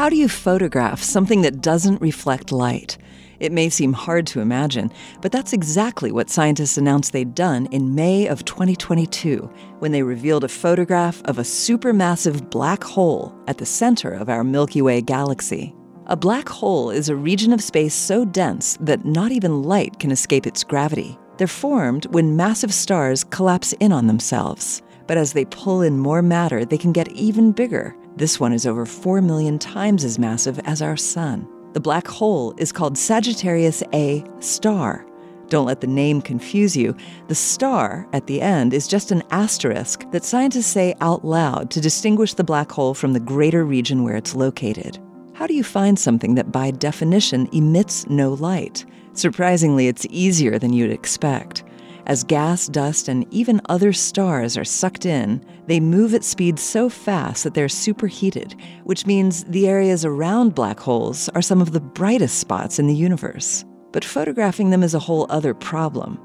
How do you photograph something that doesn't reflect light? It may seem hard to imagine, but that's exactly what scientists announced they'd done in May of 2022 when they revealed a photograph of a supermassive black hole at the center of our Milky Way galaxy. A black hole is a region of space so dense that not even light can escape its gravity. They're formed when massive stars collapse in on themselves. But as they pull in more matter, they can get even bigger. This one is over 4 million times as massive as our Sun. The black hole is called Sagittarius A star. Don't let the name confuse you. The star at the end is just an asterisk that scientists say out loud to distinguish the black hole from the greater region where it's located. How do you find something that by definition emits no light? Surprisingly, it's easier than you'd expect. As gas, dust, and even other stars are sucked in, they move at speeds so fast that they're superheated, which means the areas around black holes are some of the brightest spots in the universe. But photographing them is a whole other problem.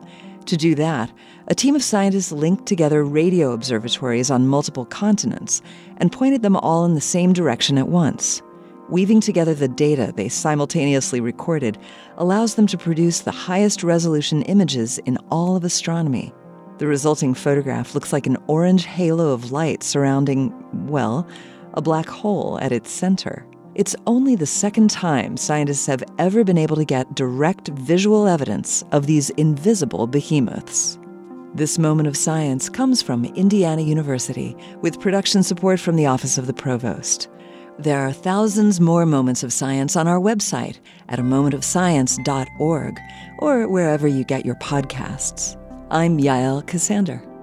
To do that, a team of scientists linked together radio observatories on multiple continents and pointed them all in the same direction at once. Weaving together the data they simultaneously recorded allows them to produce the highest resolution images in all of astronomy. The resulting photograph looks like an orange halo of light surrounding, well, a black hole at its center. It's only the second time scientists have ever been able to get direct visual evidence of these invisible behemoths. This moment of science comes from Indiana University with production support from the Office of the Provost. There are thousands more moments of science on our website at a momentofscience.org or wherever you get your podcasts. I'm Yael Ksander.